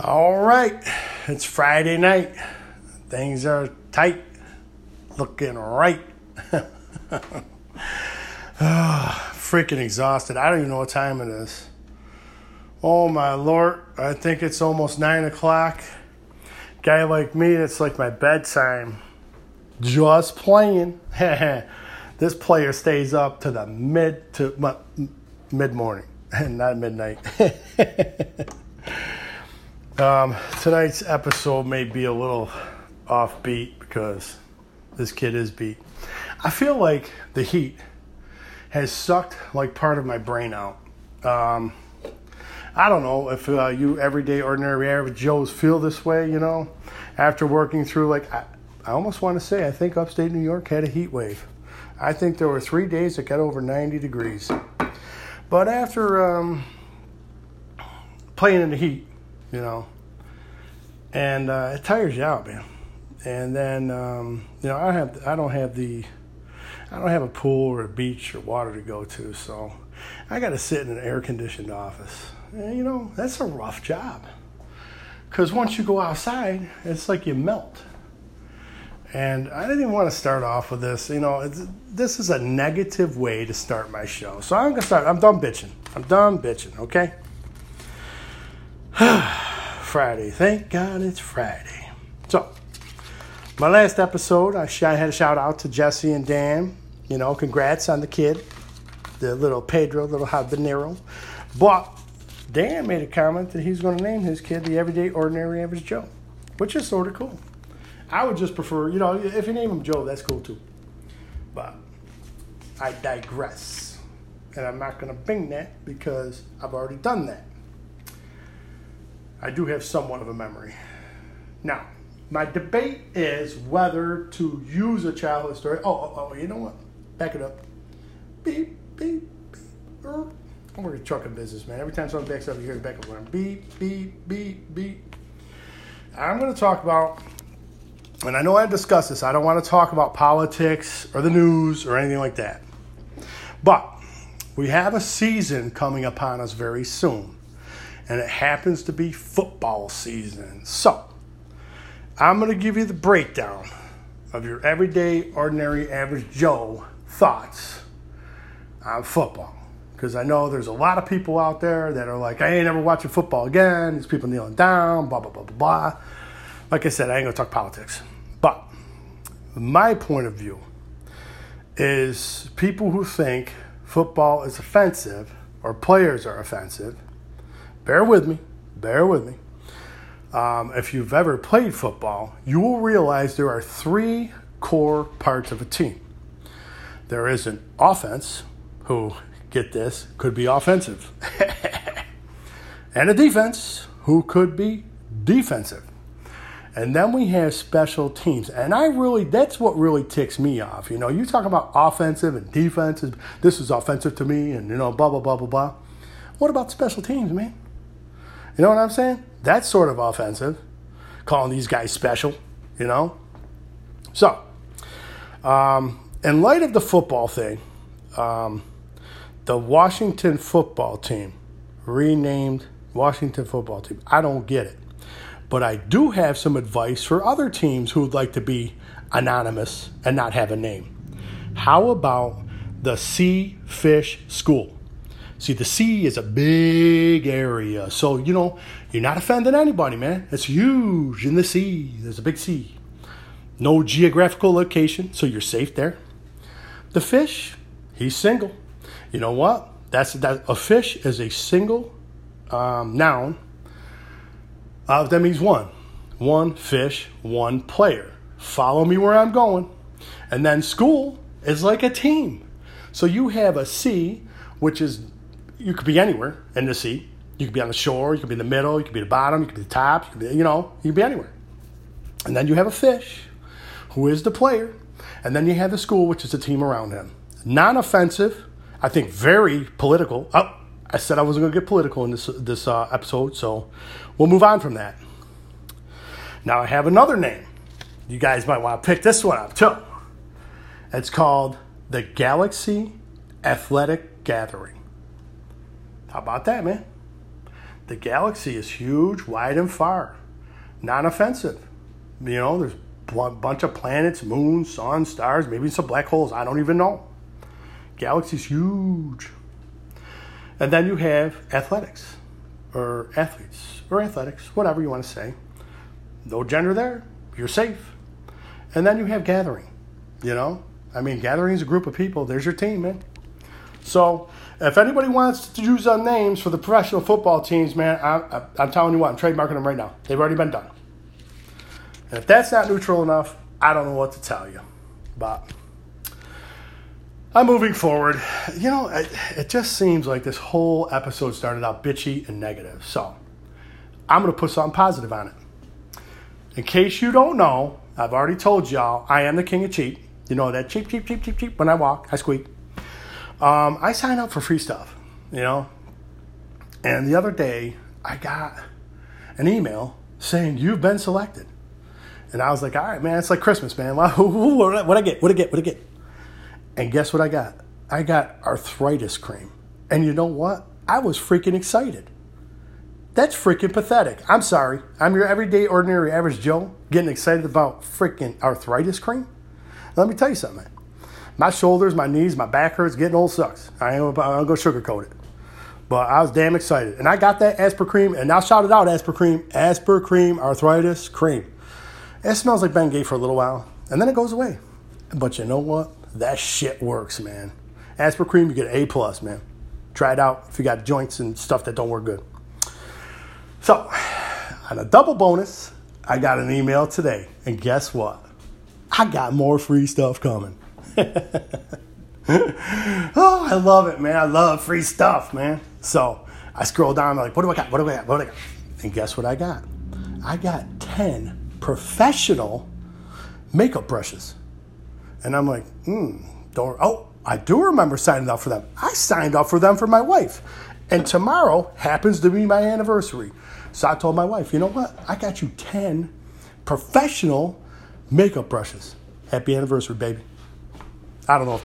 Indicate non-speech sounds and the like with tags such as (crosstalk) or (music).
All right, it's Friday night. Things are tight, looking right. (laughs) Ah, freaking exhausted. I don't even know what time it is. Oh my lord, I think it's almost nine o'clock. Guy like me, it's like my bedtime. Just playing. (laughs) this player stays up to the mid to mid morning, (laughs) not midnight. Um, tonight's episode may be a little offbeat because this kid is beat. I feel like the heat has sucked like part of my brain out. Um, I don't know if uh, you everyday ordinary average Joes feel this way, you know, after working through like I, I almost want to say I think upstate New York had a heat wave. I think there were three days that got over 90 degrees. But after um, playing in the heat, you know, and uh, it tires you out, man. And then um, you know I have I don't have the I don't have a pool or a beach or water to go to, so I got to sit in an air conditioned office. And, you know, that's a rough job. Because once you go outside, it's like you melt. And I didn't even want to start off with this. You know, this is a negative way to start my show. So I'm to start. I'm done bitching. I'm done bitching, okay? (sighs) Friday. Thank God it's Friday. So, my last episode, I had a shout out to Jesse and Dan you know, congrats on the kid, the little Pedro, little habanero. But Dan made a comment that he's going to name his kid the Everyday Ordinary Average Joe, which is sort of cool. I would just prefer, you know, if you name him Joe, that's cool too. But I digress. And I'm not going to bring that because I've already done that. I do have somewhat of a memory. Now, my debate is whether to use a childhood story. Oh, oh, oh you know what? Back it up. Beep, beep, beep. Er. I'm working trucking business, man. Every time someone backs up, you hear the backup alarm. Beep, beep, beep, beep. I'm going to talk about, and I know I discussed this, I don't want to talk about politics or the news or anything like that. But we have a season coming upon us very soon, and it happens to be football season. So, I'm going to give you the breakdown of your everyday, ordinary, average Joe thoughts on football. Because I know there's a lot of people out there that are like, I ain't ever watching football again. These people kneeling down, blah, blah, blah, blah, blah. Like I said, I ain't gonna talk politics. But my point of view is people who think football is offensive or players are offensive, bear with me, bear with me. Um, if you've ever played football, you will realize there are three core parts of a team there is an offense who, get this, could be offensive, (laughs) and a defense who could be defensive. And then we have special teams. And I really, that's what really ticks me off. You know, you talk about offensive and defensive. This is offensive to me, and, you know, blah, blah, blah, blah, blah. What about special teams, man? You know what I'm saying? That's sort of offensive, calling these guys special, you know? So, um, in light of the football thing, um, the Washington football team renamed Washington football team. I don't get it. But I do have some advice for other teams who would like to be anonymous and not have a name. How about the Sea Fish School? See, the sea is a big area. So, you know, you're not offending anybody, man. It's huge in the sea. There's a big sea. No geographical location, so you're safe there. The fish, he's single. You know what? That's that. A fish is a single um, noun. Uh, that means one, one fish, one player. Follow me where I'm going. And then school is like a team. So you have a sea, which is you could be anywhere in the sea. You could be on the shore, you could be in the middle, you could be the bottom, you could be the top, you could be, you know, you could be anywhere. And then you have a fish, who is the player, and then you have the school, which is the team around him. Non offensive, I think very political. Oh, I said I wasn't going to get political in this, this uh, episode, so we'll move on from that. Now I have another name. You guys might want to pick this one up too. It's called the Galaxy Athletic Gathering. How about that, man? the galaxy is huge, wide, and far, non offensive. You know, there's a bunch of planets, moons, suns, stars, maybe some black holes. I don't even know. Galaxy's huge. And then you have athletics, or athletes, or athletics, whatever you want to say. No gender there. You're safe. And then you have gathering. You know, I mean, gathering is a group of people. There's your team, man. So if anybody wants to use our names for the professional football teams, man, I, am telling you what, I'm trademarking them right now. They've already been done. And if that's not neutral enough, I don't know what to tell you. But I'm moving forward. You know, it, it just seems like this whole episode started out bitchy and negative. So I'm going to put something positive on it. In case you don't know, I've already told y'all I am the king of cheap. You know that cheap, cheap, cheap, cheap, cheap. When I walk, I squeak. Um, I sign up for free stuff, you know. And the other day, I got an email saying you've been selected, and I was like, all right, man, it's like Christmas, man. (laughs) What I get? What I get? What I get? And guess what I got? I got arthritis cream. And you know what? I was freaking excited. That's freaking pathetic. I'm sorry. I'm your everyday, ordinary, average Joe getting excited about freaking arthritis cream. Let me tell you something. My shoulders, my knees, my back hurts. Getting old sucks. I ain't gonna go sugarcoat it. But I was damn excited. And I got that Aspercream, and now shout it out Aspercream, Aspercream arthritis cream. It smells like Bengay for a little while, and then it goes away. But you know what? That shit works, man. Aspercream, you get A plus, man. Try it out if you got joints and stuff that don't work good. So, on a double bonus, I got an email today, and guess what? I got more free stuff coming. (laughs) oh, I love it, man. I love free stuff, man. So I scroll down, I'm like, what do I got? What do I got? What do I got? And guess what I got? I got 10 professional makeup brushes. And I'm like, hmm, don't, oh, I do remember signing up for them. I signed up for them for my wife. And tomorrow happens to be my anniversary. So I told my wife, you know what? I got you 10 professional makeup brushes. Happy anniversary, baby. I don't know if